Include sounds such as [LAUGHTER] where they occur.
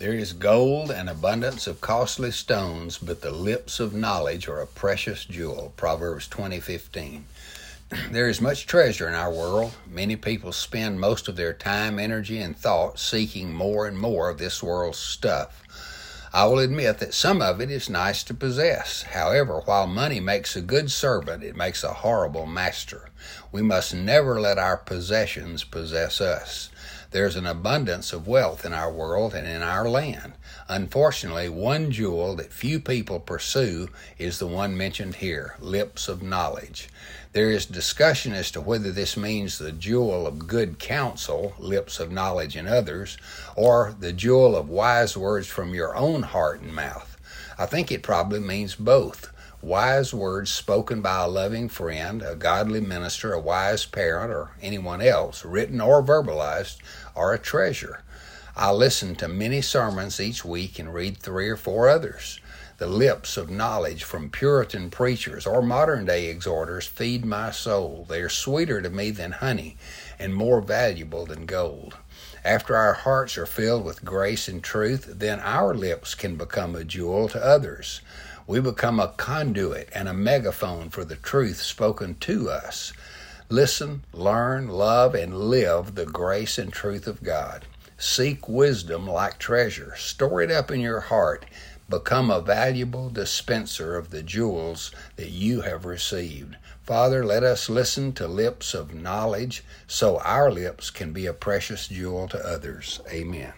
There is gold and abundance of costly stones, but the lips of knowledge are a precious jewel. Proverbs 20:15. [CLEARS THROAT] There is much treasure in our world. Many people spend most of their time, energy, and thought seeking more and more of this world's stuff. I will admit that some of it is nice to possess. However, while money makes a good servant, it makes a horrible master. We must never let our possessions possess us. There's an abundance of wealth in our world and in our land. Unfortunately, one jewel that few people pursue is the one mentioned here lips of knowledge. There is discussion as to whether this means the jewel of good counsel, lips of knowledge in others, or the jewel of wise words from your own heart and mouth. I think it probably means both wise words spoken by a loving friend, a godly minister, a wise parent, or anyone else, written or verbalized, are a treasure. I listen to many sermons each week and read three or four others. The lips of knowledge from Puritan preachers or modern day exhorters feed my soul. They are sweeter to me than honey and more valuable than gold. After our hearts are filled with grace and truth, then our lips can become a jewel to others. We become a conduit and a megaphone for the truth spoken to us. Listen, learn, love, and live the grace and truth of God. Seek wisdom like treasure. Store it up in your heart. Become a valuable dispenser of the jewels that you have received. Father, let us listen to lips of knowledge so our lips can be a precious jewel to others. Amen.